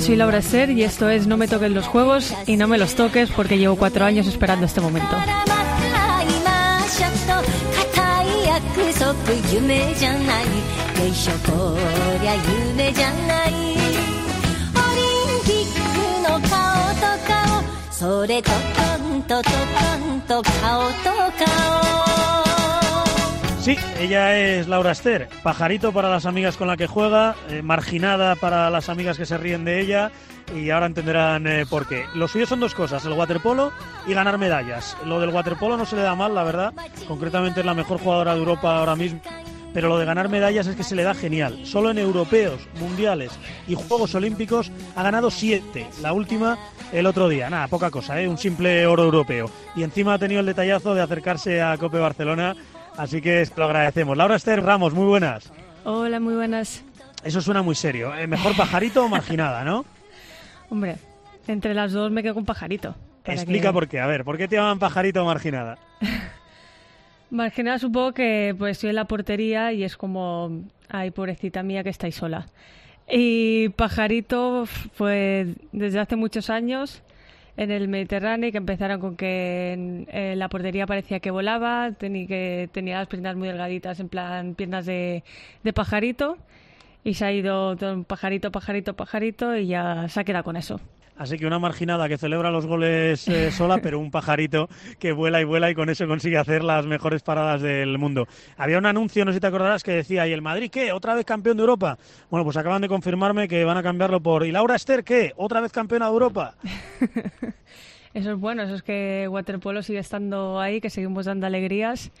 Soy Laura Ser y esto es No me toques los juegos y no me los toques porque llevo cuatro años esperando este momento. Sí, ella es Laura Esther, pajarito para las amigas con la que juega, eh, marginada para las amigas que se ríen de ella y ahora entenderán eh, por qué. Lo suyo son dos cosas, el waterpolo y ganar medallas. Lo del waterpolo no se le da mal, la verdad, concretamente es la mejor jugadora de Europa ahora mismo. Pero lo de ganar medallas es que se le da genial. Solo en europeos, mundiales y Juegos Olímpicos ha ganado siete. La última el otro día. Nada, poca cosa, ¿eh? un simple oro europeo. Y encima ha tenido el detallazo de acercarse a Cope Barcelona Así que lo agradecemos. Laura Esther Ramos, muy buenas. Hola, muy buenas. Eso suena muy serio. ¿eh? ¿Mejor pajarito o marginada, no? Hombre, entre las dos me quedo con pajarito. Explica por qué. A ver, ¿por qué te llaman pajarito o marginada? marginada supongo que pues estoy en la portería y es como, ay, pobrecita mía que estáis sola. Y pajarito, pues desde hace muchos años en el Mediterráneo que empezaron con que en, la portería parecía que volaba, tenía, que tenía las piernas muy delgaditas, en plan piernas de, de pajarito, y se ha ido pajarito, pajarito, pajarito, y ya se ha quedado con eso. Así que una marginada que celebra los goles eh, sola, pero un pajarito que vuela y vuela y con eso consigue hacer las mejores paradas del mundo. Había un anuncio, no sé si te acordarás, que decía, ¿y el Madrid qué? ¿Otra vez campeón de Europa? Bueno, pues acaban de confirmarme que van a cambiarlo por ¿y Laura Esther qué? ¿Otra vez campeona de Europa? eso es bueno, eso es que Waterpolo sigue estando ahí, que seguimos dando alegrías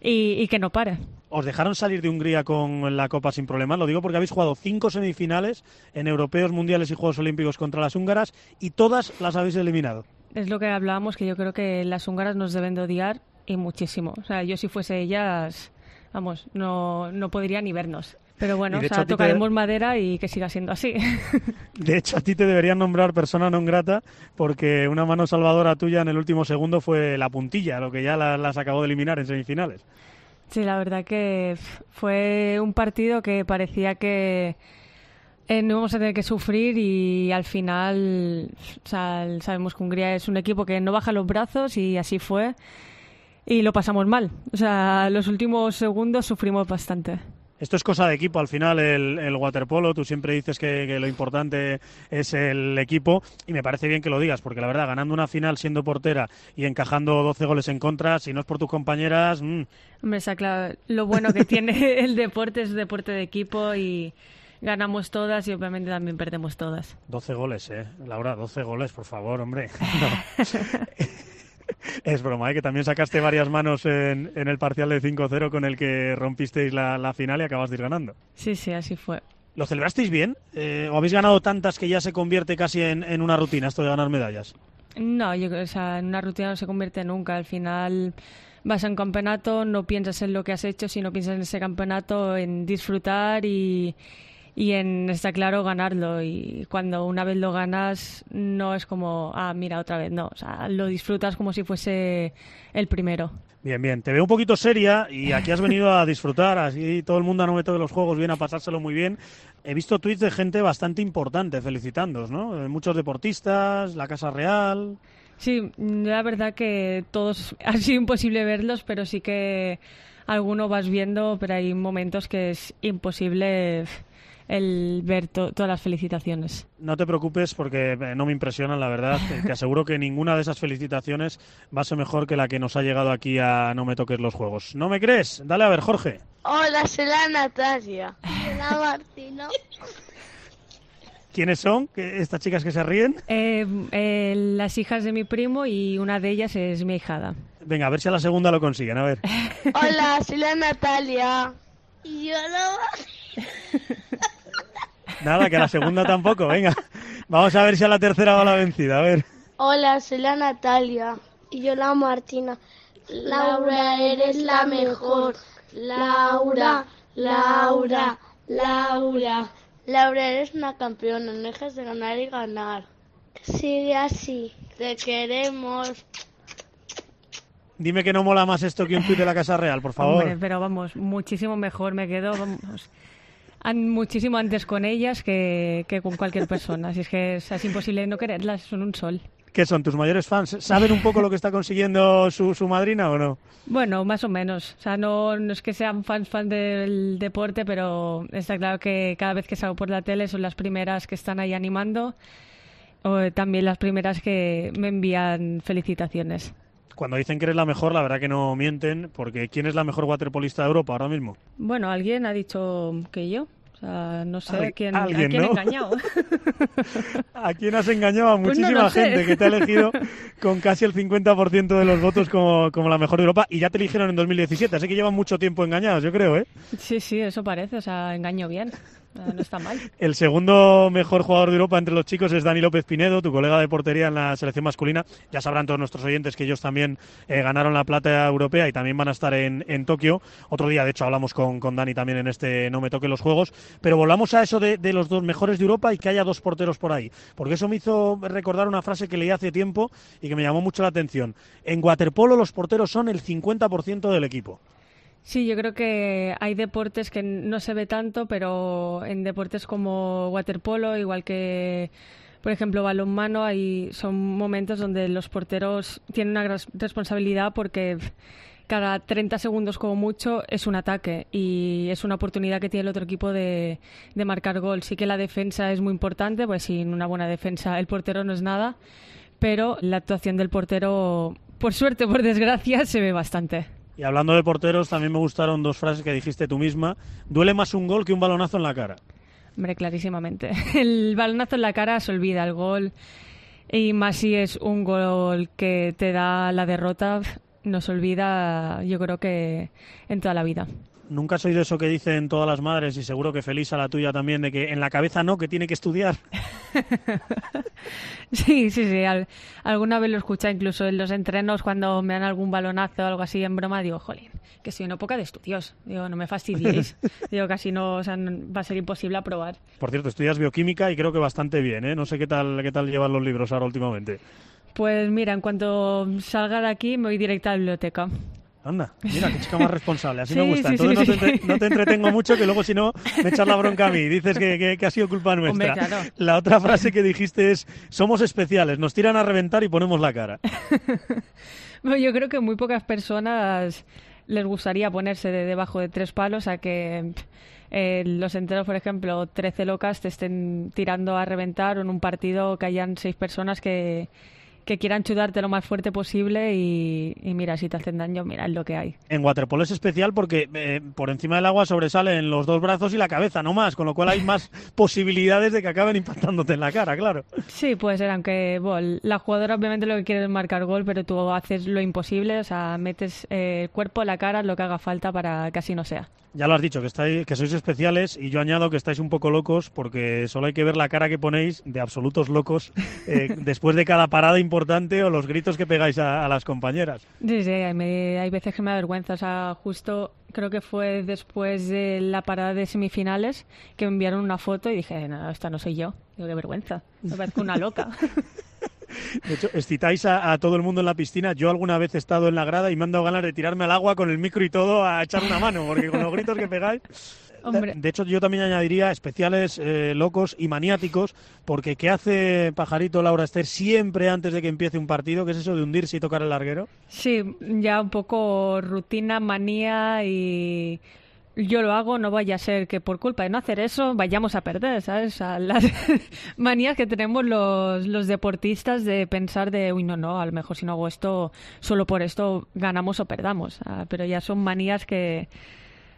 y, que no pare. Os dejaron salir de Hungría con la Copa sin problemas. Lo digo porque habéis jugado cinco semifinales en europeos, mundiales y Juegos Olímpicos contra las húngaras y todas las habéis eliminado. Es lo que hablábamos, que yo creo que las húngaras nos deben de odiar y muchísimo. O sea, yo si fuese ellas, vamos, no, no podría ni vernos. Pero bueno, o sea, tocaremos madera y que siga siendo así. De hecho, a ti te deberían nombrar persona non grata porque una mano salvadora tuya en el último segundo fue la puntilla, lo que ya las, acabó de eliminar en semifinales. Sí, la verdad que fue un partido que parecía que eh, no íbamos a tener que sufrir y al final sabemos que Hungría es un equipo que no baja los brazos y así fue y lo pasamos mal. O sea, los últimos segundos sufrimos bastante. Esto es cosa de equipo, al final el, waterpolo, tú siempre dices que, lo importante es el equipo y me parece bien que lo digas, porque la verdad, ganando una final siendo portera y encajando 12 goles en contra, si no es por tus compañeras... Mmm. Hombre, está claro, lo bueno que tiene el deporte es deporte de equipo y ganamos todas y obviamente también perdemos todas. 12 goles, ¿eh? Laura, 12 goles, por favor, hombre. Es broma, ¿eh? que también sacaste varias manos en, el parcial de 5-0 con el que rompisteis la, final y acabas de ir ganando. Sí, sí, así fue. ¿Lo celebrasteis bien? Eh, ¿O habéis ganado tantas que ya se convierte casi en, una rutina esto de ganar medallas? No, yo, o sea, en una rutina no se convierte nunca. Al final vas a un campeonato, no piensas en lo que has hecho, sino piensas en ese campeonato, en disfrutar y, y en, está claro, ganarlo. Y cuando una vez lo ganas, no es como, ah, mira, otra vez, no. O sea, lo disfrutas como si fuese el primero. Bien, bien. Te veo un poquito seria y aquí has venido a disfrutar. Así todo el mundo no mete de los juegos viene a pasárselo muy bien. He visto tweets de gente bastante importante felicitándos, ¿no? Muchos deportistas, la Casa Real. Sí, la verdad que todos ha sido imposible verlos, pero sí que alguno vas viendo, pero hay momentos que es imposible el ver todas las felicitaciones. No te preocupes porque eh, no me impresionan, la verdad. Te aseguro que ninguna de esas felicitaciones va a ser mejor que la que nos ha llegado aquí a No me toques los juegos. ¿No me crees? Dale a ver, Jorge. Hola, soy la Natalia. Hola, Martina. ¿Quiénes son estas chicas que se ríen? Eh, eh, las hijas de mi primo y una de ellas es mi hijada. Venga, a ver si a la segunda lo consiguen, a ver. Hola, soy la Natalia. Y yo no... Nada, que la segunda tampoco, venga. Vamos a ver si a la tercera va la vencida, a ver. Hola, soy la Natalia. Y yo la Martina. Laura, eres la mejor. Laura, Laura, Laura. Laura, eres una campeona, no dejes de ganar y ganar. Sigue así. Te queremos. Dime que no mola más esto que un tuit de la Casa Real, por favor. Hombre, pero vamos, muchísimo mejor me quedo. Vamos muchísimo antes con ellas que, con cualquier persona. Así es que es, imposible no quererlas, son un sol. ¿Qué son tus mayores fans? ¿Saben un poco lo que está consiguiendo su, su madrina o no? Bueno, más o menos. O sea, no, no es que sean fans, fans del deporte, pero está claro que cada vez que salgo por la tele son las primeras que están ahí animando o también las primeras que me envían felicitaciones. Cuando dicen que eres la mejor, la verdad que no mienten, porque ¿quién es la mejor waterpolista de Europa ahora mismo? Bueno, alguien ha dicho que yo. O sea, no sé quién, a quién he engañado. ¿A quién has engañado? A pues muchísima gente que te ha elegido con casi el 50% de los votos como, como la mejor de Europa y ya te eligieron en 2017, así que llevan mucho tiempo engañados, yo creo, ¿eh? Sí, sí, eso parece, o sea, engaño bien. Ah, no está mal. El segundo mejor jugador de Europa entre los chicos es Dani López Pinedo, tu colega de portería en la selección masculina. Ya sabrán todos nuestros oyentes que ellos también eh, ganaron la plata europea y también van a estar en, Tokio. Otro día, de hecho, hablamos con, con, Dani también en este No me toque los juegos. Pero volvamos a eso de, de, los dos mejores de Europa y que haya dos porteros por ahí. Porque eso me hizo recordar una frase que leí hace tiempo y que me llamó mucho la atención. En waterpolo los porteros son el 50% del equipo. Sí, yo creo que hay deportes que no se ve tanto, pero en deportes como waterpolo, igual que por ejemplo balonmano, hay son momentos donde los porteros tienen una gran responsabilidad porque cada 30 segundos como mucho es un ataque y es una oportunidad que tiene el otro equipo de, de marcar gol. Sí que la defensa es muy importante, pues sin una buena defensa el portero no es nada, pero la actuación del portero, por suerte, por desgracia, se ve bastante. Y hablando de porteros, también me gustaron dos frases que dijiste tú misma. Duele más un gol que un balonazo en la cara. Hombre, clarísimamente. El balonazo en la cara se olvida, el gol. Y más si es un gol que te da la derrota, no se olvida, yo creo que en toda la vida. Nunca has oído eso que dicen todas las madres y seguro que feliz a la tuya también, de que en la cabeza no, que tiene que estudiar. sí, sí, sí. alguna vez lo escucha incluso en los entrenos cuando me dan algún balonazo o algo así en broma. Digo, jolín, que soy una poca de estudios. Digo, no me fastidiéis. digo, casi no, o sea, va a ser imposible aprobar. Por cierto, estudias bioquímica y creo que bastante bien, ¿eh? No sé qué tal, qué tal llevan los libros ahora últimamente. Pues mira, en cuanto salga de aquí me voy directa a la biblioteca. Anda, mira, qué chica más responsable, así me gusta. Entonces no, te, entretengo mucho, que luego si no me echas la bronca a mí. Dices que, ha sido culpa nuestra. La otra frase que dijiste es, somos especiales, nos tiran a reventar y ponemos la cara. bueno, yo creo que muy pocas personas les gustaría ponerse de debajo de tres palos a que eh, los enteros, por ejemplo, 13 locas te estén tirando a reventar o en un partido que hayan seis personas que que quieran chudarte lo más fuerte posible y, mira, si te hacen daño, mira, es lo que hay. En waterpolo es especial porque eh, por encima del agua sobresalen los dos brazos y la cabeza, no más, con lo cual hay más posibilidades de que acaben impactándote en la cara, claro. Sí, puede ser, aunque la jugadora obviamente lo que quiere es marcar gol, pero tú haces lo imposible, o sea, metes eh, el cuerpo, la cara, lo que haga falta para que así no sea. Ya lo has dicho, que, estáis, que sois especiales y yo añado que estáis un poco locos porque solo hay que ver la cara que ponéis de absolutos locos eh, después de cada parada importante o los gritos que pegáis a, las compañeras. Sí, sí, hay, veces que me da vergüenza. O sea, justo creo que fue después de la parada de semifinales que me enviaron una foto y dije, no, esta no soy yo. Digo, qué vergüenza, me parezco una loca. De hecho, excitáis a, todo el mundo en la piscina. Yo alguna vez he estado en la grada y me han dado ganas de tirarme al agua con el micro y todo a echar una mano, porque con los gritos que pegáis. De hecho, yo también añadiría especiales, eh, locos y maniáticos, porque ¿qué hace Pajarito Laura Esther siempre antes de que empiece un partido? ¿Qué es eso de hundirse y tocar el larguero? Sí, ya un poco rutina, manía y yo lo hago, no vaya a ser que por culpa de no hacer eso vayamos a perder, ¿sabes? las manías que tenemos los, los deportistas de pensar de, uy, no, no, a lo mejor si no hago esto, solo por esto ganamos o perdamos. Ah, pero ya son manías que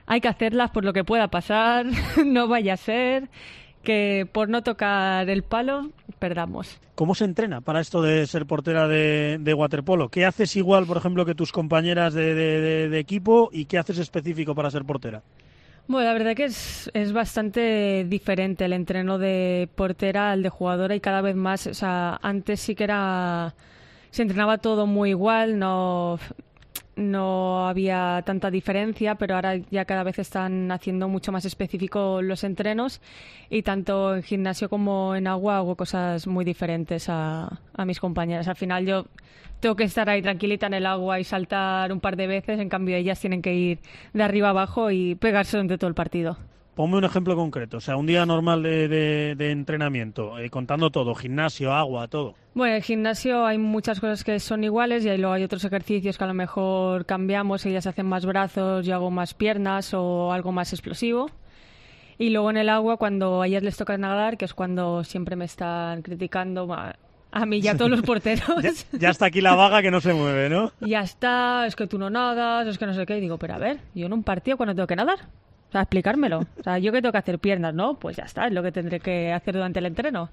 hay que hacerlas por lo que pueda pasar, no vaya a ser que por no tocar el palo perdamos. ¿Cómo se entrena para esto de ser portera de, waterpolo? ¿Qué haces igual, por ejemplo, que tus compañeras de, equipo y qué haces específico para ser portera? Bueno, la verdad que es, es, bastante diferente el entreno de portera al de jugadora y cada vez más, o sea, antes sí que era, se entrenaba todo muy igual, no, no había tanta diferencia, pero ahora ya cada vez están haciendo mucho más específico los entrenos y tanto en gimnasio como en agua hago cosas muy diferentes a, a mis compañeras. Al final yo tengo que estar ahí tranquilita en el agua y saltar un par de veces, en cambio ellas tienen que ir de arriba abajo y pegarse durante todo el partido. Ponme un ejemplo concreto, o sea, un día normal de, entrenamiento, eh, contando todo, gimnasio, agua, todo. Bueno, en el gimnasio hay muchas cosas que son iguales y ahí luego hay otros ejercicios que a lo mejor cambiamos, ellas hacen más brazos, yo hago más piernas o algo más explosivo. Y luego en el agua, cuando a ellas les toca nadar, que es cuando siempre me están criticando, a mí y a todos los porteros. ya, está aquí la vaga que no se mueve, ¿no? Ya está, es que tú no nadas, es que no sé qué. Y digo, pero a ver, yo en un partido cuando tengo que nadar. O sea, explicármelo. O sea, yo que tengo que hacer piernas, ¿no? Pues ya está, es lo que tendré que hacer durante el entreno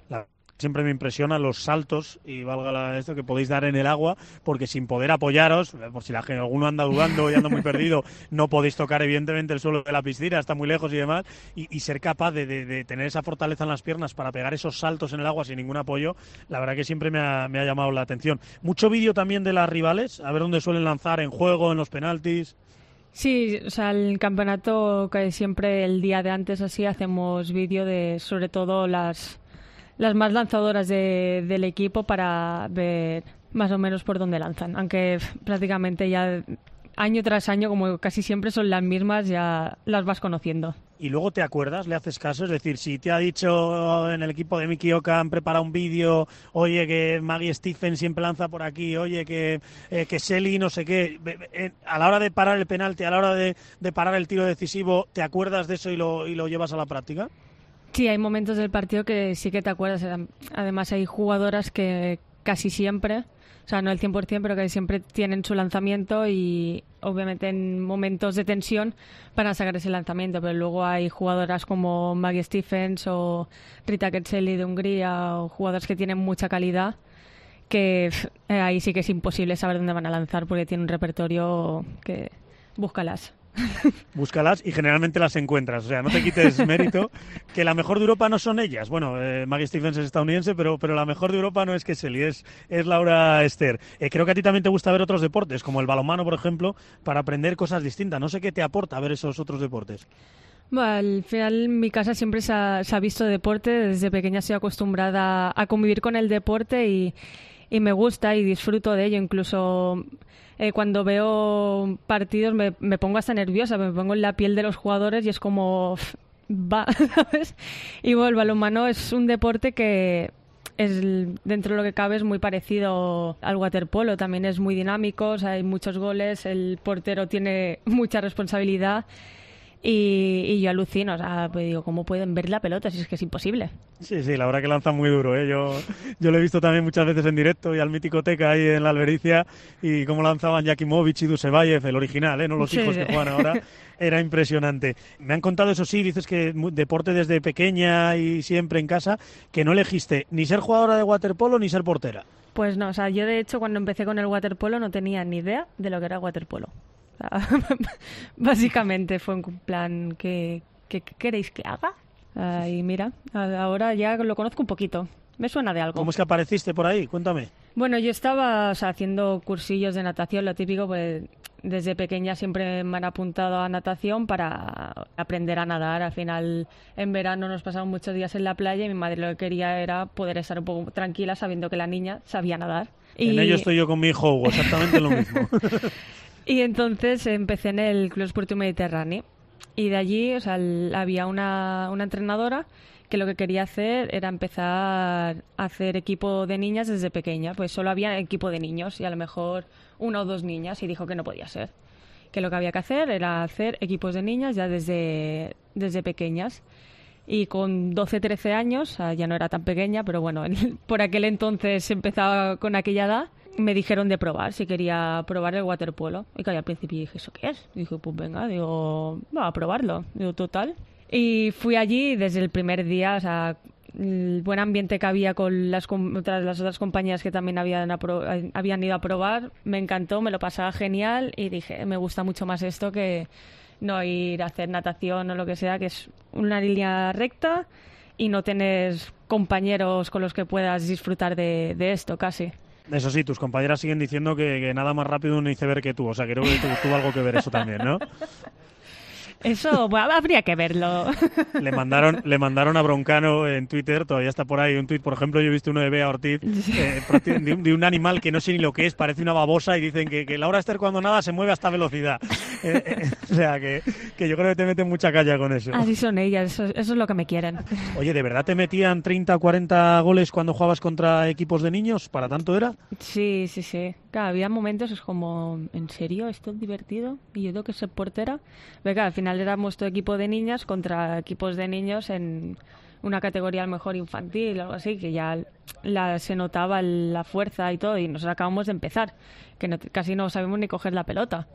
siempre me impresiona los saltos y valga esto que podéis dar en el agua porque sin poder apoyaros por si la gente alguno anda dudando y anda muy perdido no podéis tocar evidentemente el suelo de la piscina está muy lejos y demás y, ser capaz de, tener esa fortaleza en las piernas para pegar esos saltos en el agua sin ningún apoyo la verdad que siempre me ha, me ha llamado la atención mucho vídeo también de las rivales a ver dónde suelen lanzar en juego en los penaltis Sí, o sea, el campeonato que siempre el día de antes así hacemos vídeo de sobre todo las las más lanzadoras de, del equipo para ver más o menos por dónde lanzan. Aunque prácticamente ya año tras año, como casi siempre son las mismas, ya las vas conociendo. Y luego te acuerdas, le haces caso, es decir, si te ha dicho en el equipo de Miki Oka han preparado un vídeo, oye que Maggie Stephen siempre lanza por aquí, oye que, eh, que Selly no sé qué, a la hora de parar el penalti, a la hora de, de parar el tiro decisivo, ¿te acuerdas de eso y lo, y lo llevas a la práctica? Sí, hay momentos del partido que sí que te acuerdas. Además, hay jugadoras que casi siempre, sea, no el 100%, pero que siempre tienen su lanzamiento y obviamente en momentos de tensión para sacar ese lanzamiento. Pero luego hay jugadoras como Maggie Stephens o Rita Ketselli de Hungría o jugadoras que tienen mucha calidad que eh, ahí sí que es imposible saber dónde van a lanzar porque tienen un repertorio que búscalas. Búscalas y generalmente las encuentras. O sea, no te quites mérito. Que la mejor de Europa no son ellas. Bueno, eh, Maggie Stephens es estadounidense, pero, pero la mejor de Europa no es Kesseli, es, es Laura Esther. Eh, creo que a ti también te gusta ver otros deportes, como el balonmano, por ejemplo, para aprender cosas distintas. No sé qué te aporta ver esos otros deportes. Bueno, al final mi casa siempre se ha, se ha visto deporte. Desde pequeña estoy acostumbrada a convivir con el deporte y, y me gusta y disfruto de ello. Incluso eh, cuando veo partidos me, me, pongo hasta nerviosa, me pongo en la piel de los jugadores y es como va, ¿sabes? Y bueno, el balonmano es un deporte que es dentro de lo que cabe es muy parecido al waterpolo, también es muy dinámico, hay muchos goles, el portero tiene mucha responsabilidad y, y, yo alucino, o sea, pues digo, ¿cómo pueden ver la pelota si es que es imposible? Sí, sí, la verdad que lanzan muy duro, ¿eh? Yo, yo lo he visto también muchas veces en directo y al mítico Teca ahí en la Albericia y cómo lanzaban Jakimovic y Dusevayev, el original, ¿eh? No los hijos que juegan ahora. Era impresionante. Me han contado, eso sí, dices que deporte desde pequeña y siempre en casa, que no elegiste ni ser jugadora de waterpolo ni ser portera. Pues no, o sea, yo de hecho cuando empecé con el waterpolo no tenía ni idea de lo que era waterpolo. Básicamente fue un plan que, queréis que haga. y mira, ahora ya lo conozco un poquito. Me suena de algo. ¿Cómo es que apareciste por ahí? Cuéntame. Bueno, yo estaba haciendo cursillos de natación, lo típico, pues desde pequeña siempre me han apuntado a natación para aprender a nadar. Al final, en verano nos pasamos muchos días en la playa y mi madre lo que quería era poder estar un poco tranquila sabiendo que la niña sabía nadar. En ello estoy yo con mi hijo exactamente lo mismo. Y entonces empecé en el Club Sport Mediterráneo. Y de allí, o sea, había una, una entrenadora que lo que quería hacer era empezar a hacer equipo de niñas desde pequeña. Pues solo había equipo de niños y a lo mejor una o dos niñas y dijo que no podía ser. Que lo que había que hacer era hacer equipos de niñas ya desde, desde pequeñas. Y con 12, 13 años, ya no era tan pequeña, pero bueno, por aquel entonces empezaba con aquella edad, me dijeron de probar, si quería probar el waterpolo. Y que al principio dije, ¿eso qué es? Y dije, pues venga, digo, va a probarlo. Digo, total. Y fui allí desde el primer día, o sea, el buen ambiente que había con las, otras, las otras compañías que también habían, habían ido a probar, me encantó, me lo pasaba genial y dije, me gusta mucho más esto que no ir a hacer natación o lo que sea, que es una línea recta y no tener compañeros con los que puedas disfrutar de esto casi. Eso sí, tus compañeras siguen diciendo que, nada más rápido un iceberg que tú, o sea, creo que tuvo algo que ver eso también, ¿no? Eso habría que verlo. Le mandaron, le mandaron a Broncano en Twitter, todavía está por ahí un tuit, por ejemplo, yo he visto uno de Bea Ortiz, eh, de, un, animal que no sé ni lo que es, parece una babosa y dicen que, que Laura Esther cuando nada se mueve a esta velocidad. Eh, eh, o sea, que, que, yo creo que te meten mucha calle con eso. Así son ellas, eso, es lo que me quieren. Oye, ¿de verdad te metían 30 o 40 goles cuando jugabas contra equipos de niños? ¿Para tanto era? Sí, sí, sí. Había momentos, es como, ¿en serio? ¿Esto es divertido? Y yo tengo que ser portera. Venga, al final éramos todo equipo de niñas contra equipos de niños en una categoría a lo mejor infantil o algo así, que ya la, se notaba la fuerza y todo, y nos acabamos de empezar, que casi no sabemos ni coger la pelota.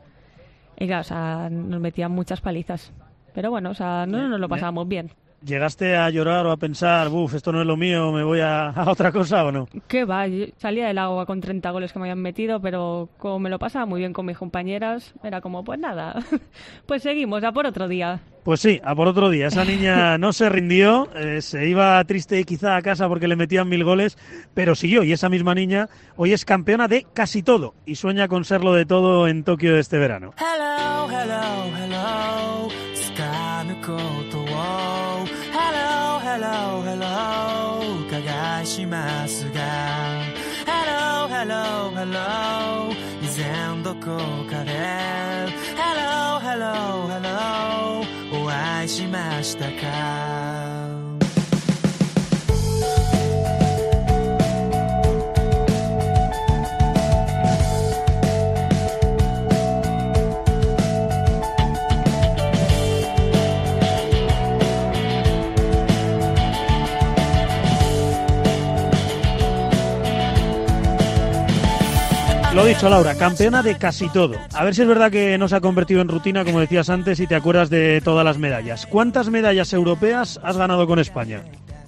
Y claro, o sea, nos metían muchas palizas. Pero bueno, o sea, no nos lo pasábamos bien. ¿Llegaste a llorar o a pensar, buf, esto no es lo mío, me voy a, otra cosa o no? ¿Qué va? salía del agua con 30 goles que me habían metido, pero como me lo pasaba muy bien con mis compañeras, era como, pues nada, pues seguimos, a por otro día. Pues sí, a por otro día. Esa niña no se rindió, eh, se iba triste quizá a casa porque le metían mil goles, pero siguió. Y esa misma niña hoy es campeona de casi todo y sueña con serlo de todo en Tokio este verano. Hello, hello, hello. 伺いしますがハローハローハロー以前どこかでハローハローハローお会いしましたか Lo dicho, Laura, campeona de casi todo. A ver si es verdad que no se ha convertido en rutina, como decías antes, y te acuerdas de todas las medallas. ¿Cuántas medallas europeas has ganado con España?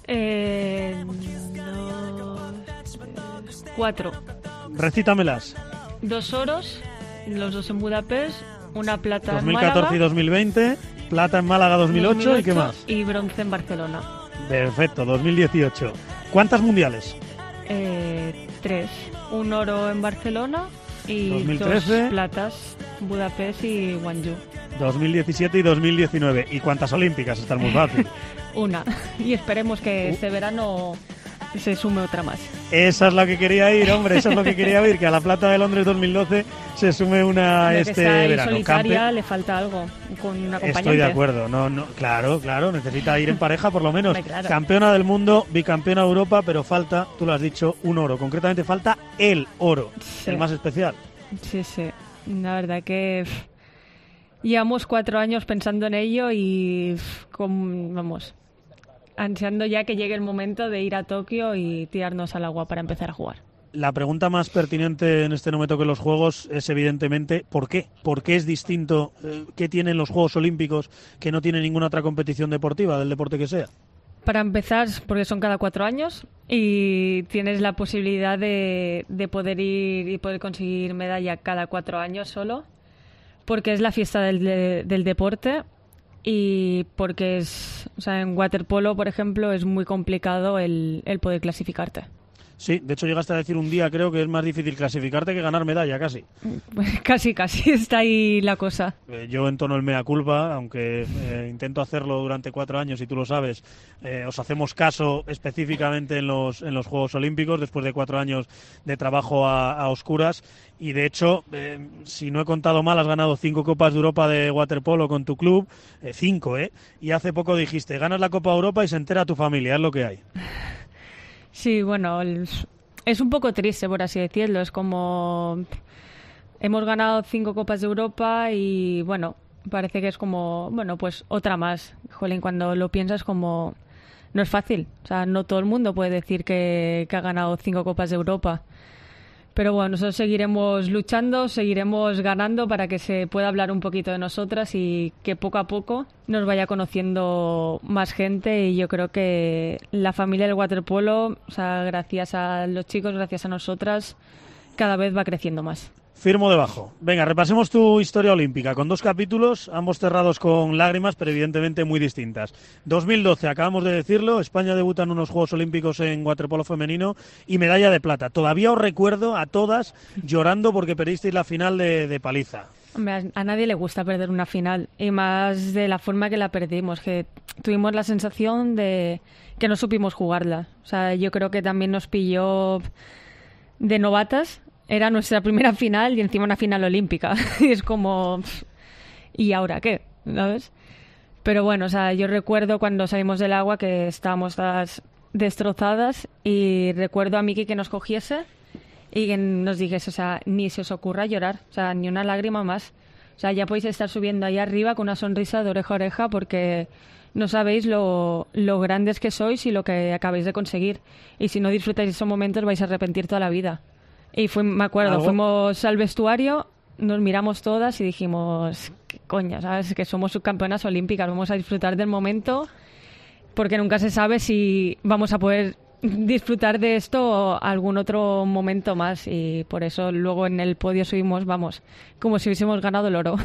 Eh, cuatro. Recítamelas. Dos oros, los dos en Budapest, una plata 2014 en Málaga, y 2020, plata en Málaga 2008, y qué más. Y bronce en Barcelona. Perfecto, 2018. ¿Cuántas mundiales? Eh, tres un oro en Barcelona y 2013. dos platas, Budapest y Guangzhou. 2017 y 2019. ¿Y cuántas olímpicas? Está muy fácil. Una. Y esperemos que este verano se sume otra más. Esa es la que quería ir, hombre, eso es lo que quería oír, que a la Plata de Londres 2012 se sume una este que está verano. solitaria le falta algo con una acompañante. Estoy de acuerdo, no, no, claro, claro, necesita ir en pareja por lo menos. Campeona del mundo, bicampeona de Europa, pero falta, tú lo has dicho, un oro. Concretamente falta el oro, el más especial. Sí, sí. La verdad que llevamos cuatro años pensando en ello y con, vamos, ansiando ya que llegue el momento de ir a Tokio y tirarnos al agua para empezar a jugar. La pregunta más pertinente en este No me toque los Juegos es evidentemente ¿por qué? ¿Por qué es distinto? Eh, ¿Qué tienen los Juegos Olímpicos que no tiene ninguna otra competición deportiva, del deporte que sea? Para empezar, porque son cada cuatro años y tienes la posibilidad de, poder ir y poder conseguir medalla cada cuatro años solo, porque es la fiesta del, del deporte y porque es, o sea, en waterpolo, por ejemplo, es muy complicado el, el poder clasificarte. Sí, de hecho llegaste a decir un día, creo que es más difícil clasificarte que ganar medalla, casi. Pues casi, casi está ahí la cosa. Eh, yo entono el mea culpa, aunque eh, intento hacerlo durante cuatro años y tú lo sabes. Eh, os hacemos caso específicamente en los, en los Juegos Olímpicos después de cuatro años de trabajo a, oscuras. Y de hecho, si no he contado mal, has ganado cinco Copas de Europa de waterpolo con tu club. cinco, ¿eh? Y hace poco dijiste, ganas la Copa de Europa y se entera tu familia, es lo que hay. Sí, bueno, es un poco triste, por así decirlo. Es como. Hemos ganado cinco Copas de Europa y, bueno, parece que es como, bueno, pues otra más. Jolín, cuando lo piensas, como. No es fácil. O sea, no todo el mundo puede decir que, que ha ganado cinco Copas de Europa. Pero bueno, nosotros seguiremos luchando, seguiremos ganando para que se pueda hablar un poquito de nosotras y que poco a poco nos vaya conociendo más gente y yo creo que la familia del waterpolo, o sea, gracias a los chicos, gracias a nosotras, cada vez va creciendo más. Firmo debajo. Venga, repasemos tu historia olímpica con dos capítulos, ambos cerrados con lágrimas, pero evidentemente muy distintas. 2012, acabamos de decirlo, España debuta en unos Juegos Olímpicos en waterpolo femenino y medalla de plata. Todavía os recuerdo a todas llorando porque perdisteis la final de, paliza. A nadie le gusta perder una final y más de la forma que la perdimos, que tuvimos la sensación de que no supimos jugarla. O sea, yo creo que también nos pilló de novatas. Era nuestra primera final y encima una final olímpica. y es como, ¿y ahora qué? ¿Sabes? Pero bueno, o sea, yo recuerdo cuando salimos del agua que estábamos todas destrozadas y recuerdo a Miki que nos cogiese y que nos dijese, o sea, ni se os ocurra llorar, o sea, ni una lágrima más. O sea, ya podéis estar subiendo ahí arriba con una sonrisa de oreja a oreja porque no sabéis lo, lo grandes que sois y lo que acabáis de conseguir. Y si no disfrutáis esos momentos vais a arrepentir toda la vida. Y fue, me acuerdo, fuimos al vestuario, nos miramos todas y dijimos, qué coña, ¿sabes? Que somos subcampeonas olímpicas, vamos a disfrutar del momento porque nunca se sabe si vamos a poder disfrutar de esto algún otro momento más y por eso luego en el podio subimos, vamos, como si hubiésemos ganado el oro.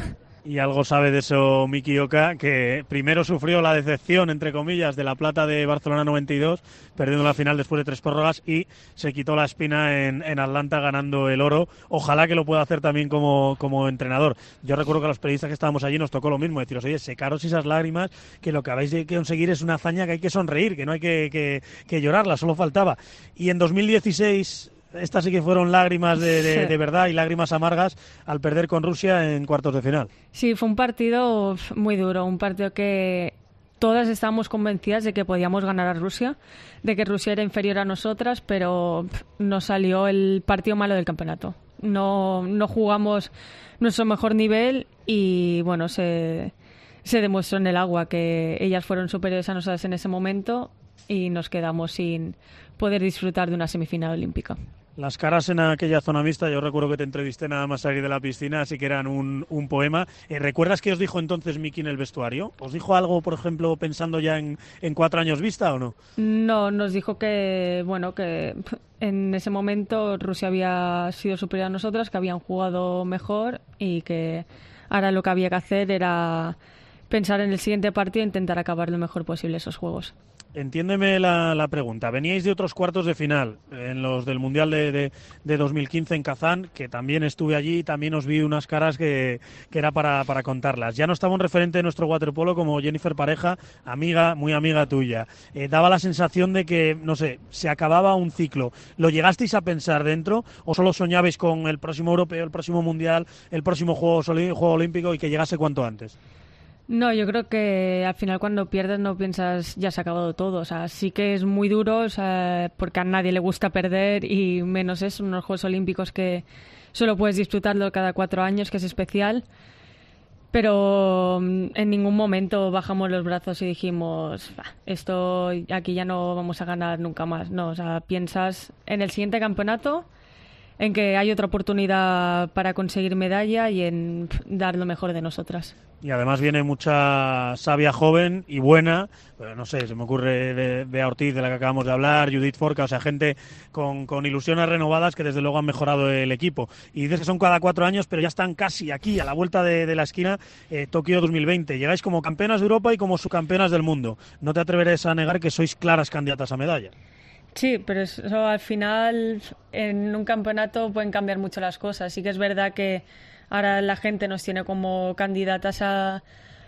Y algo sabe de eso Miki Oka, que primero sufrió la decepción, entre comillas, de la plata de Barcelona 92, perdiendo la final después de tres prórrogas y se quitó la espina en, Atlanta ganando el oro. Ojalá que lo pueda hacer también como, como entrenador. Yo recuerdo que a los periodistas que estábamos allí nos tocó lo mismo, deciros, oye, secaros esas lágrimas, que lo que habéis de conseguir es una hazaña que hay que sonreír, que no hay que, que, que llorarla, solo faltaba. Y en 2016 estas sí que fueron lágrimas de, verdad y lágrimas amargas al perder con Rusia en cuartos de final. Sí, fue un partido muy duro, un partido que todas estábamos convencidas de que podíamos ganar a Rusia, de que Rusia era inferior a nosotras, pero nos salió el partido malo del campeonato. No, no jugamos nuestro mejor nivel y bueno, se, se demostró en el agua que ellas fueron superiores a nosotras en ese momento y nos quedamos sin poder disfrutar de una semifinal olímpica. Las caras en aquella zona mixta, yo recuerdo que te entrevisté nada más salir de la piscina, así que eran un, un poema. Eh, ¿Recuerdas qué os dijo entonces Miki en el vestuario? ¿Os dijo algo, por ejemplo, pensando ya en, en cuatro años vista o no? No, nos dijo que, bueno, que en ese momento Rusia había sido superior a nosotras, que habían jugado mejor y que ahora lo que había que hacer era pensar en el siguiente partido e intentar acabar lo mejor posible esos juegos. Entiéndeme la, pregunta. Veníais de otros cuartos de final, en los del Mundial de, de, 2015 en Kazán, que también estuve allí y también os vi unas caras que, era para, para, contarlas. Ya no estaba un referente de nuestro waterpolo como Jennifer Pareja, amiga, muy amiga tuya. Eh, daba la sensación de que, no sé, se acababa un ciclo. ¿Lo llegasteis a pensar dentro o solo soñabais con el próximo europeo, el próximo mundial, el próximo juego olímpico y que llegase cuanto antes? No, yo creo que al final cuando pierdes no piensas ya se ha acabado todo. O sea, sí que es muy duro, o sea, porque a nadie le gusta perder y menos es unos Juegos Olímpicos que solo puedes disfrutarlo cada cuatro años, que es especial. Pero mm, en ningún momento bajamos los brazos y dijimos, esto aquí ya no vamos a ganar nunca más. No, o sea, piensas en el siguiente campeonato en que hay otra oportunidad para conseguir medalla y en dar lo mejor de nosotras. Y además viene mucha sabia joven y buena, no sé, se me ocurre de, de, Ortiz, de la que acabamos de hablar, Judith Forca, o sea, gente con, ilusiones renovadas que desde luego han mejorado el equipo. Y dices que son cada cuatro años, pero ya están casi aquí, a la vuelta de, la esquina, eh, Tokio 2020. Llegáis como campeonas de Europa y como subcampeonas del mundo. No te atreverás a negar que sois claras candidatas a medalla. Sí, pero eso al final en un campeonato pueden cambiar mucho las cosas. Sí que es verdad que ahora la gente nos tiene como candidatas a,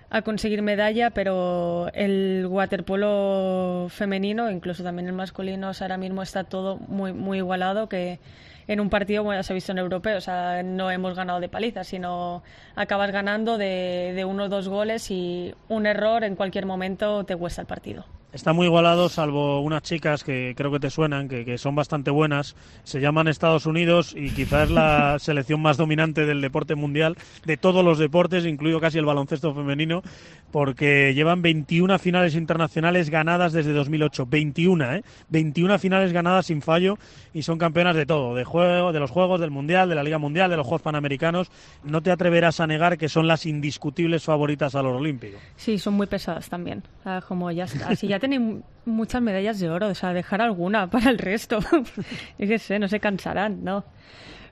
a conseguir medalla, pero el waterpolo femenino, incluso también el masculino, ahora mismo está todo muy, muy igualado que en un partido, ya se ha visto en europeo, o sea, no hemos ganado de paliza, sino acabas ganando de, de uno o dos goles y un error en cualquier momento te cuesta el partido. Está muy igualado, salvo unas chicas que creo que te suenan, que, son bastante buenas. Se llaman Estados Unidos y quizás es la selección más dominante del deporte mundial, de todos los deportes, incluido casi el baloncesto femenino, porque llevan 21 finales internacionales ganadas desde 2008. 21, ¿eh? 21 finales ganadas sin fallo y son campeonas de todo, de juego, de los Juegos, del Mundial, de la Liga Mundial, de los Juegos Panamericanos. No te atreverás a negar que son las indiscutibles favoritas a los Olímpicos. Sí, son muy pesadas también. como ya, así ya tienen muchas medallas de oro, o sea, dejar alguna para el resto. es que sé, no se cansarán, ¿no?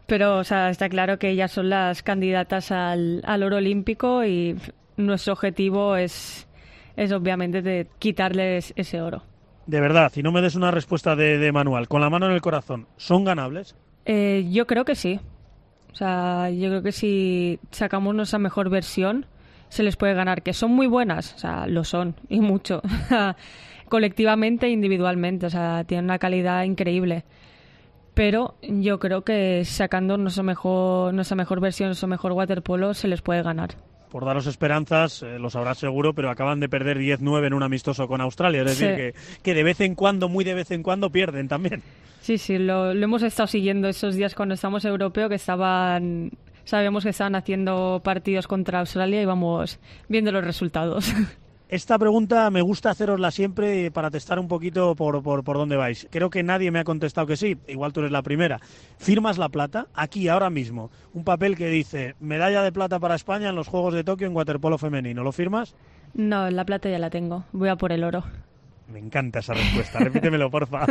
Pero, o sea, está claro que ellas son las candidatas al, oro olímpico y nuestro objetivo es, es obviamente de quitarles ese oro. De verdad, si no me des una respuesta de, manual, con la mano en el corazón, ¿son ganables? Eh, yo creo que sí. O sea, yo creo que si sacamos nuestra mejor versión, se les puede ganar. Que son muy buenas, o sea, lo son, y mucho. Colectivamente e individualmente, o sea, tienen una calidad increíble. Pero yo creo que sacando nuestra mejor, nuestra mejor versión, nuestro mejor waterpolo, se les puede ganar por daros esperanzas, eh, lo sabrás seguro, pero acaban de perder 10-9 en un amistoso con Australia. Es decir, que, que, de vez en cuando, muy de vez en cuando, pierden también. Sí, sí, lo, hemos estado siguiendo esos días cuando estamos europeo, que estaban, sabíamos que estaban haciendo partidos contra Australia y vamos viendo los resultados. Esta pregunta me gusta hacerosla siempre para testar un poquito por, por, por, dónde vais. Creo que nadie me ha contestado que sí, igual tú eres la primera. ¿Firmas la plata? Aquí, ahora mismo. Un papel que dice medalla de plata para España en los Juegos de Tokio en waterpolo femenino. ¿Lo firmas? No, la plata ya la tengo. Voy a por el oro. Me encanta esa respuesta. Repítemelo, porfa.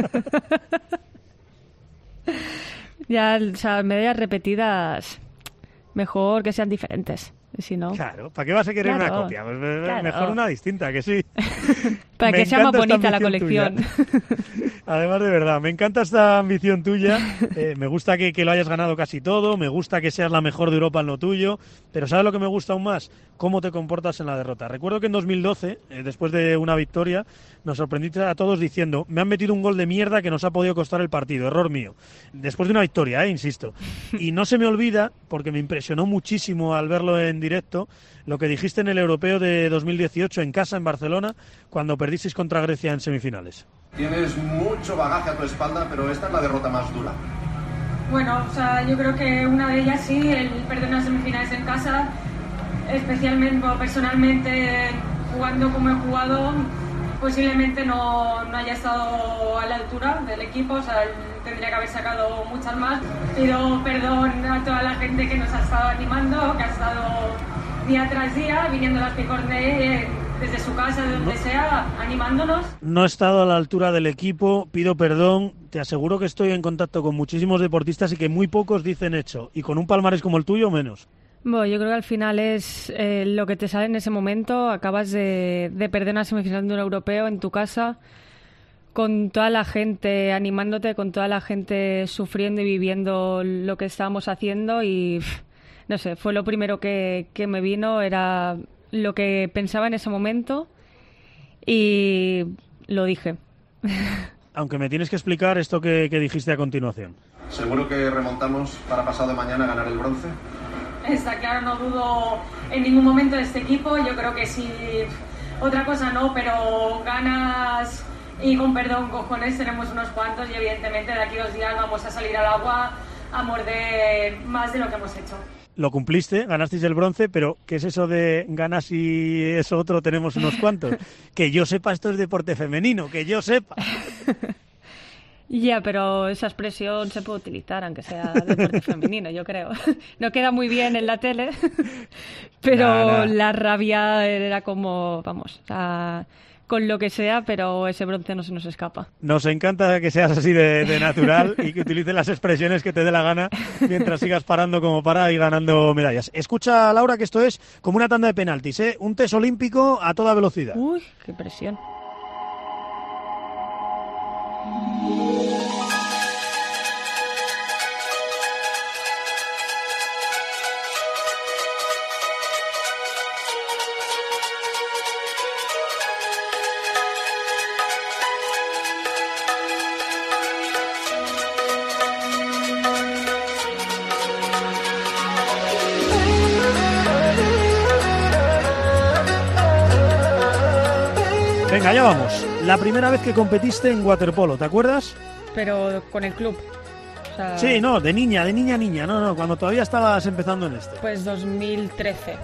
ya, o sea, medallas repetidas, mejor que sean diferentes. Claro, ¿para qué vas a querer una copia? Mejor una distinta, que sí. Para que sea más bonita la colección. Además, de verdad, me encanta esta ambición tuya. Eh, me gusta que, que, lo hayas ganado casi todo. Me gusta que seas la mejor de Europa en lo tuyo. Pero ¿sabes lo que me gusta aún más? Cómo te comportas en la derrota. Recuerdo que en 2012, eh, después de una victoria, nos sorprendiste a todos diciendo: Me han metido un gol de mierda que nos ha podido costar el partido. Error mío. Después de una victoria, eh, insisto. Y no se me olvida, porque me impresionó muchísimo al verlo en directo, lo que dijiste en el europeo de 2018 en casa, en Barcelona, cuando perdisteis contra Grecia en semifinales. Tienes mucho bagaje a tu espalda, pero esta es la derrota más dura. Bueno, o sea, yo creo que una de ellas sí, el perder unas semifinales en casa, especialmente o personalmente jugando como he jugado, posiblemente no, no, haya estado a la altura del equipo, o sea, tendría que haber sacado muchas más. Pido perdón a toda la gente que nos ha estado animando, que ha estado día tras día viniendo a las Picorne desde su casa, de donde sea, animándonos. No he estado a la altura del equipo, pido perdón. Te aseguro que estoy en contacto con muchísimos deportistas y que muy pocos dicen hecho. Y con un palmarés como el tuyo, menos. Bueno, yo creo que al final es eh, lo que te sale en ese momento. Acabas de, de perder una semifinal de un europeo en tu casa, con toda la gente animándote, con toda la gente sufriendo y viviendo lo que estábamos haciendo. Y no sé, fue lo primero que, que me vino. Era lo que pensaba en ese momento y lo dije. Aunque me tienes que explicar esto que, dijiste a continuación. ¿Seguro que remontamos para pasado mañana ganar el bronce? Está claro, no dudo en ningún momento de este equipo. Yo creo que sí, otra cosa no, pero ganas y con perdón, cojones, tenemos unos cuantos y evidentemente de aquí dos días vamos a salir al agua a morder más de lo que hemos hecho lo cumpliste, ganasteis el bronce, pero ¿qué es eso de ganas y eso otro tenemos unos cuantos? que yo sepa, esto es deporte femenino, que yo sepa. Ya, pero esa expresión se puede utilizar, aunque sea deporte femenino, yo creo. No queda muy bien en la tele, pero la rabia era como, vamos, a con lo que sea, pero ese bronce no se nos escapa. Nos encanta que seas así de, natural y que utilices las expresiones que te dé la gana mientras sigas parando como para y ganando medallas. Escucha, Laura, que esto es como una tanda de penaltis, ¿eh? Un test olímpico a toda velocidad. Uy, qué presión. Venga, ya vamos. La primera vez que competiste en waterpolo, ¿te acuerdas? Pero con el club. Sí, no, de niña, de niña niña, no, no, cuando todavía estabas empezando en esto. Pues 2013.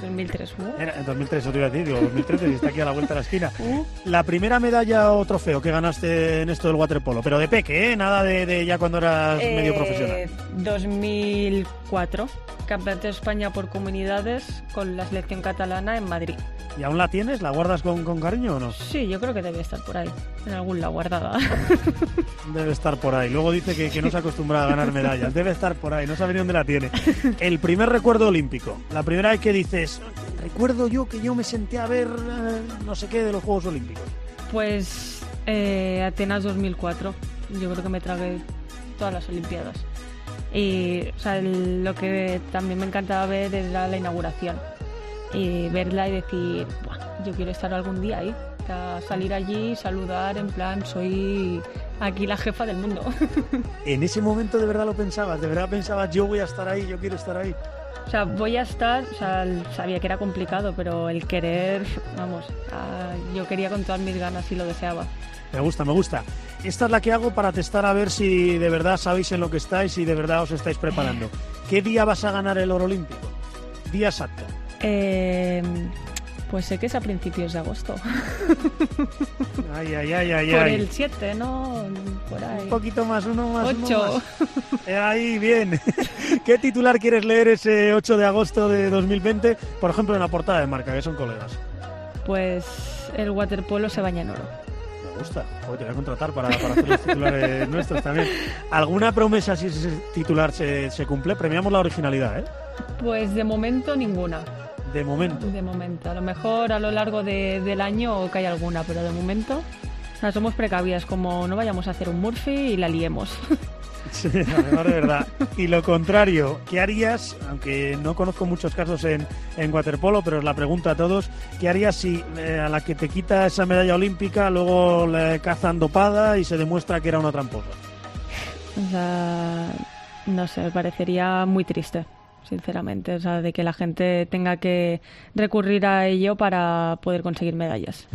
2003, ¿no? Era, en 2003, te iba a decir, digo, 2013, y está aquí a la vuelta de la esquina. Uh. La primera medalla o trofeo que ganaste en esto del waterpolo, pero de peque, ¿eh? Nada de, ya cuando eras medio eh, profesional. 2004, campeonato de España por comunidades con la selección catalana en Madrid. ¿Y aún la tienes? ¿La guardas con, con, cariño o no? Sí, yo creo que debe estar por ahí, en algún lado guardada. Debe estar por ahí. Luego dice que, que no se acostumbra a ganar medallas. Debe estar por ahí, no sabe ni dónde la tiene. El primer recuerdo olímpico. La primera vez que dices, recuerdo yo que yo me senté a ver eh, no sé qué de los Juegos Olímpicos. Pues eh, Atenas 2004. Yo creo que me tragué todas las Olimpiadas. Y o sea, lo que también me encantaba ver era la inauguración. Y verla y decir, "Buah, yo quiero estar algún día ahí. Salir allí, saludar, en plan, soy aquí la jefa del mundo. En ese momento de verdad lo pensabas, de verdad pensabas, yo voy a estar ahí, yo quiero estar ahí. O sea, voy a estar, o sea, sabía que era complicado, pero el querer, vamos, yo quería con todas mis ganas y lo deseaba. Me gusta, me gusta. Esta es la que hago para testar a ver si de verdad sabéis en lo que estáis y de verdad os estáis preparando. ¿Qué día vas a ganar el oro olímpico? Día exacto. Eh, pues sé que es a principios de agosto. Ay, ay, ay, ay, Por ay. el 7, ¿no? Por ahí. Un poquito más, uno más. uno 8. más. Eh, Ahí, bien. ¿Qué titular quieres leer ese 8 de agosto de 2020? Por ejemplo, en la portada de marca, que son colegas. Pues el waterpolo se baña en oro. Me gusta. Te voy a contratar para, para hacer los titulares nuestros también. ¿Alguna promesa si ese titular se, se cumple? Premiamos la originalidad, ¿eh? Pues de momento ninguna. De momento. De momento. A lo mejor a lo largo de- del año cae alguna, pero de momento somos precavidas, como no vayamos a hacer un Murphy y la liemos. Sí, además de verdad. Y lo contrario, ¿qué harías, aunque no conozco muchos casos en, en waterpolo, pero os la pregunto a todos, ¿qué harías si eh, a la que te quita esa medalla olímpica luego le cazan dopada y se demuestra que era una tramposa? O sea, no sé, me parecería muy triste, sinceramente. O sea, de que la gente tenga que recurrir a ello para poder conseguir medallas.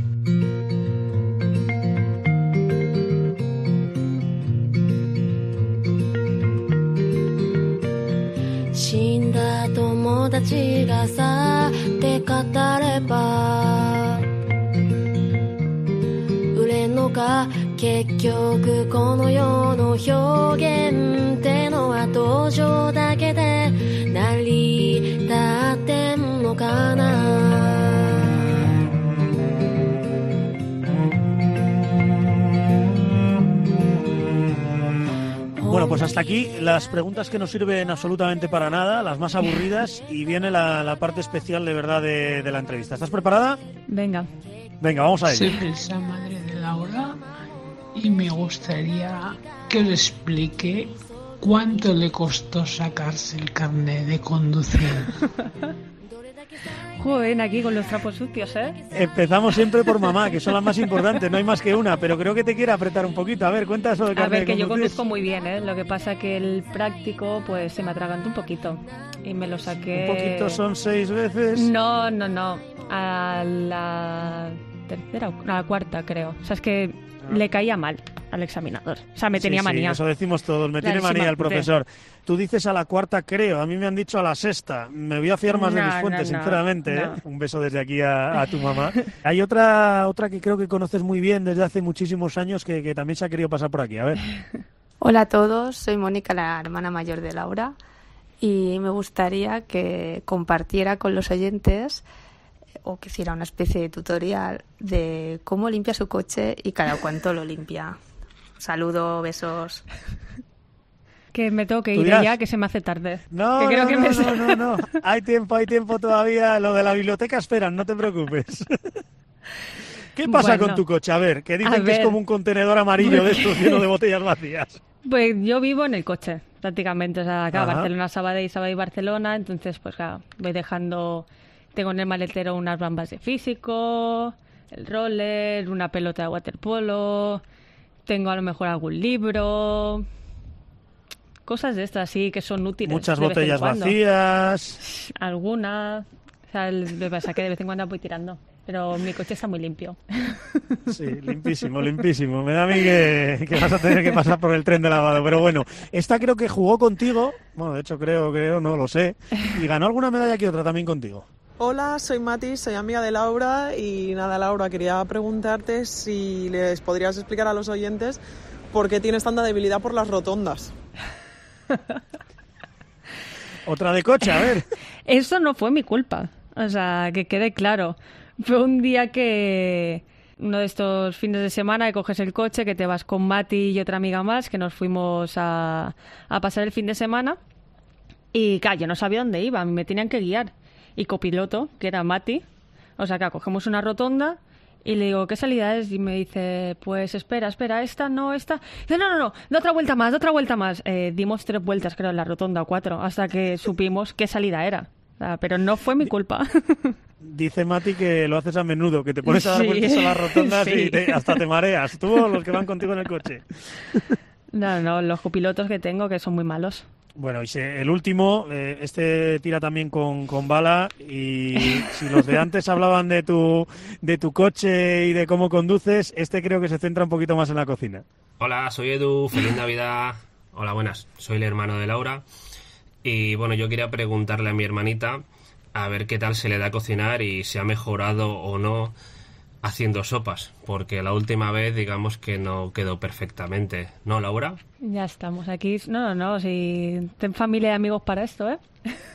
死んだ友達がさって語れば売れんのか結局この世の表現ってのは登場だけで成り立ってんのかな Bueno, pues hasta aquí las preguntas que no sirven absolutamente para nada, las más aburridas, y viene la, la parte especial de verdad de, de la entrevista. ¿Estás preparada? Venga. Venga, vamos a ello. Soy Elsa, madre de Laura, y me gustaría que le explique cuánto le costó sacarse el carnet de conducir. Joven, aquí con los trapos sucios, ¿eh? Empezamos siempre por mamá, que son las más importantes, no hay más que una, pero creo que te quiere apretar un poquito. A ver, cuenta eso de A carnet ver, de que yo conduzco muy bien, ¿eh? Lo que pasa que el práctico, pues se me atragantó un poquito. Y me lo saqué... Un poquito son seis veces. No, no, no. A la tercera o a la cuarta, creo. O sea, es que le caía mal al examinador. O sea, me Sí, tenía sí, manía. eso decimos todos, me tiene Clarísima. manía el profesor. Tú dices a la cuarta, creo, a mí me han dicho a la sexta. Me voy a fiar más de No, mis no, fuentes, no, sinceramente. ¿eh? no. Un beso desde aquí a, a tu mamá. Hay otra, otra que creo que conoces muy bien desde hace muchísimos años que, que también se ha querido pasar por aquí. A ver. Hola a todos, soy Mónica, la hermana mayor de Laura, y me gustaría que compartiera con los oyentes o que hiciera una especie de tutorial de cómo limpia su coche y cada cuánto lo limpia. Saludo, besos. Que me tengo que ¿Tú ir dirás? ya, que se me hace tarde. No, que creo no, que no, me... no, no, no. Hay tiempo, hay tiempo todavía. Lo de la biblioteca esperan, no te preocupes. ¿Qué pasa Bueno. con tu coche? A ver, que dicen que es como un contenedor amarillo de estos lleno de botellas vacías. Pues yo vivo en el coche, prácticamente. O sea, acá, Ajá. Barcelona, Sabadell, Sabadell, Barcelona. Entonces, pues claro, voy dejando... Tengo en el maletero unas bambas de físico, el roller, una pelota de waterpolo... Tengo a lo mejor algún libro... Cosas de estas, sí, que son útiles. Muchas botellas vacías. Alguna. O sea, lo que que de vez en cuando voy tirando. Pero mi coche está muy limpio. Sí, limpísimo, limpísimo. Me da a mí que, que vas a tener que pasar por el tren de lavado. Pero bueno, esta creo que jugó contigo. Bueno, de hecho creo, creo, no lo sé. Y ganó alguna medalla que otra también contigo. Hola, soy Mati, soy amiga de Laura y nada, Laura, quería preguntarte si les podrías explicar a los oyentes por qué tienes tanta debilidad por las rotondas. Otra de coche, a ver. Eso no fue mi culpa. O sea, que quede claro. Fue un día que uno de estos fines de semana que coges el coche, que te vas con Mati y otra amiga más, que nos fuimos a, a pasar el fin de semana. Y claro, yo no sabía dónde iba, me tenían que guiar. Y copiloto, que era Mati, o sea, que cogemos una rotonda Y le digo, ¿qué salida es? Y me dice, pues espera, espera, esta, no, esta. Dice, no, no, no, da otra vuelta más, da otra vuelta más. Eh, dimos tres vueltas, creo, en la rotonda o cuatro, hasta que supimos qué salida era. Pero no fue mi culpa. Dice Mati que lo haces a menudo, que te pones a dar Sí, vueltas a las rotondas y te- hasta te mareas. Tú o los que van contigo en el coche. No, no, los copilotos que tengo que son muy malos. Bueno, y se- el último, eh, este tira también con, con bala y si los de antes hablaban de tu, de tu coche y de cómo conduces, este creo que se centra un poquito más en la cocina. Hola, soy Edu, feliz Navidad. Hola, buenas. Soy el hermano de Laura. Y bueno, yo quería preguntarle a mi hermanita a ver qué tal se le da a cocinar y si ha mejorado o no haciendo sopas, porque la última vez digamos que no quedó perfectamente. ¿No, Laura? Ya estamos aquí. No, no, no, si ten familia y amigos para esto, ¿eh?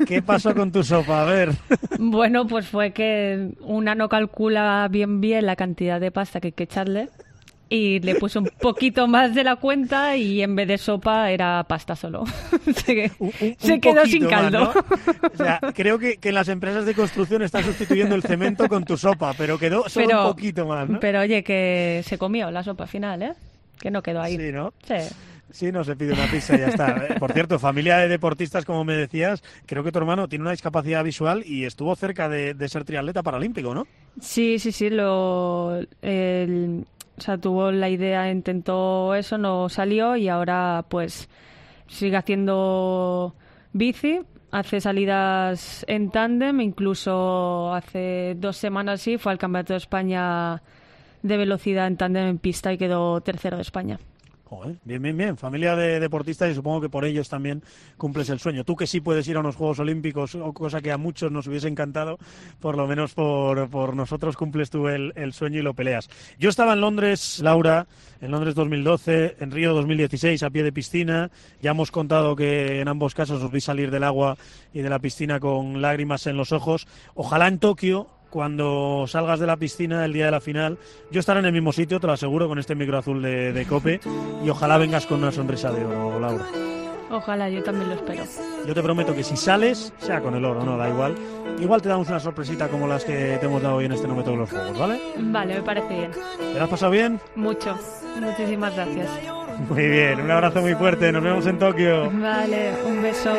¿Qué pasó con tu sopa? A ver. Bueno, pues fue que una no calcula bien bien la cantidad de pasta que hay que echarle y le puse un poquito más de la cuenta y en vez de sopa era pasta solo. se Un se quedó sin más, caldo. ¿no? O sea, creo que, que en las empresas de construcción están sustituyendo el cemento con tu sopa, pero quedó solo Pero- un poquito más, ¿no? Pero oye, que se comió la sopa final, ¿eh? Que no quedó ahí. Sí, ¿no? Sí. Sí, no se pide una pizza y ya está. Por cierto, familia de deportistas, como me decías, creo que tu hermano tiene una discapacidad visual y estuvo cerca de, de ser triatleta paralímpico, ¿no? Sí, sí, sí, lo, el- o sea, tuvo la idea, intentó eso, no salió y ahora pues sigue haciendo bici, hace salidas en tándem, incluso hace dos semanas sí fue al Campeonato de España de velocidad en tándem en pista y quedó tercero de España. Bien, bien, bien. Familia de deportistas y supongo que por ellos también cumples el sueño. Tú que sí puedes ir a unos Juegos Olímpicos, cosa que a muchos nos hubiese encantado, por lo menos por, por nosotros cumples tú el, el sueño y lo peleas. Yo estaba en Londres, Laura, en Londres 2012, en Río 2016, a pie de piscina. Ya hemos contado que en ambos casos os vi salir del agua y de la piscina con lágrimas en los ojos. Ojalá en Tokio cuando salgas de la piscina el día de la final, yo estaré en el mismo sitio, te lo aseguro, con este micro azul de, de Cope, y ojalá vengas con una sonrisa de oro, Laura. Ojalá, yo también lo espero. Yo te prometo que si sales, sea con el oro, no, da igual, igual te damos una sorpresita como las que te hemos dado hoy en este No me toques los juegos, ¿vale? Vale, me parece bien. ¿Te lo has pasado bien? Mucho. Muchísimas gracias. Muy bien, un abrazo muy fuerte, nos vemos en Tokio. Vale, un beso.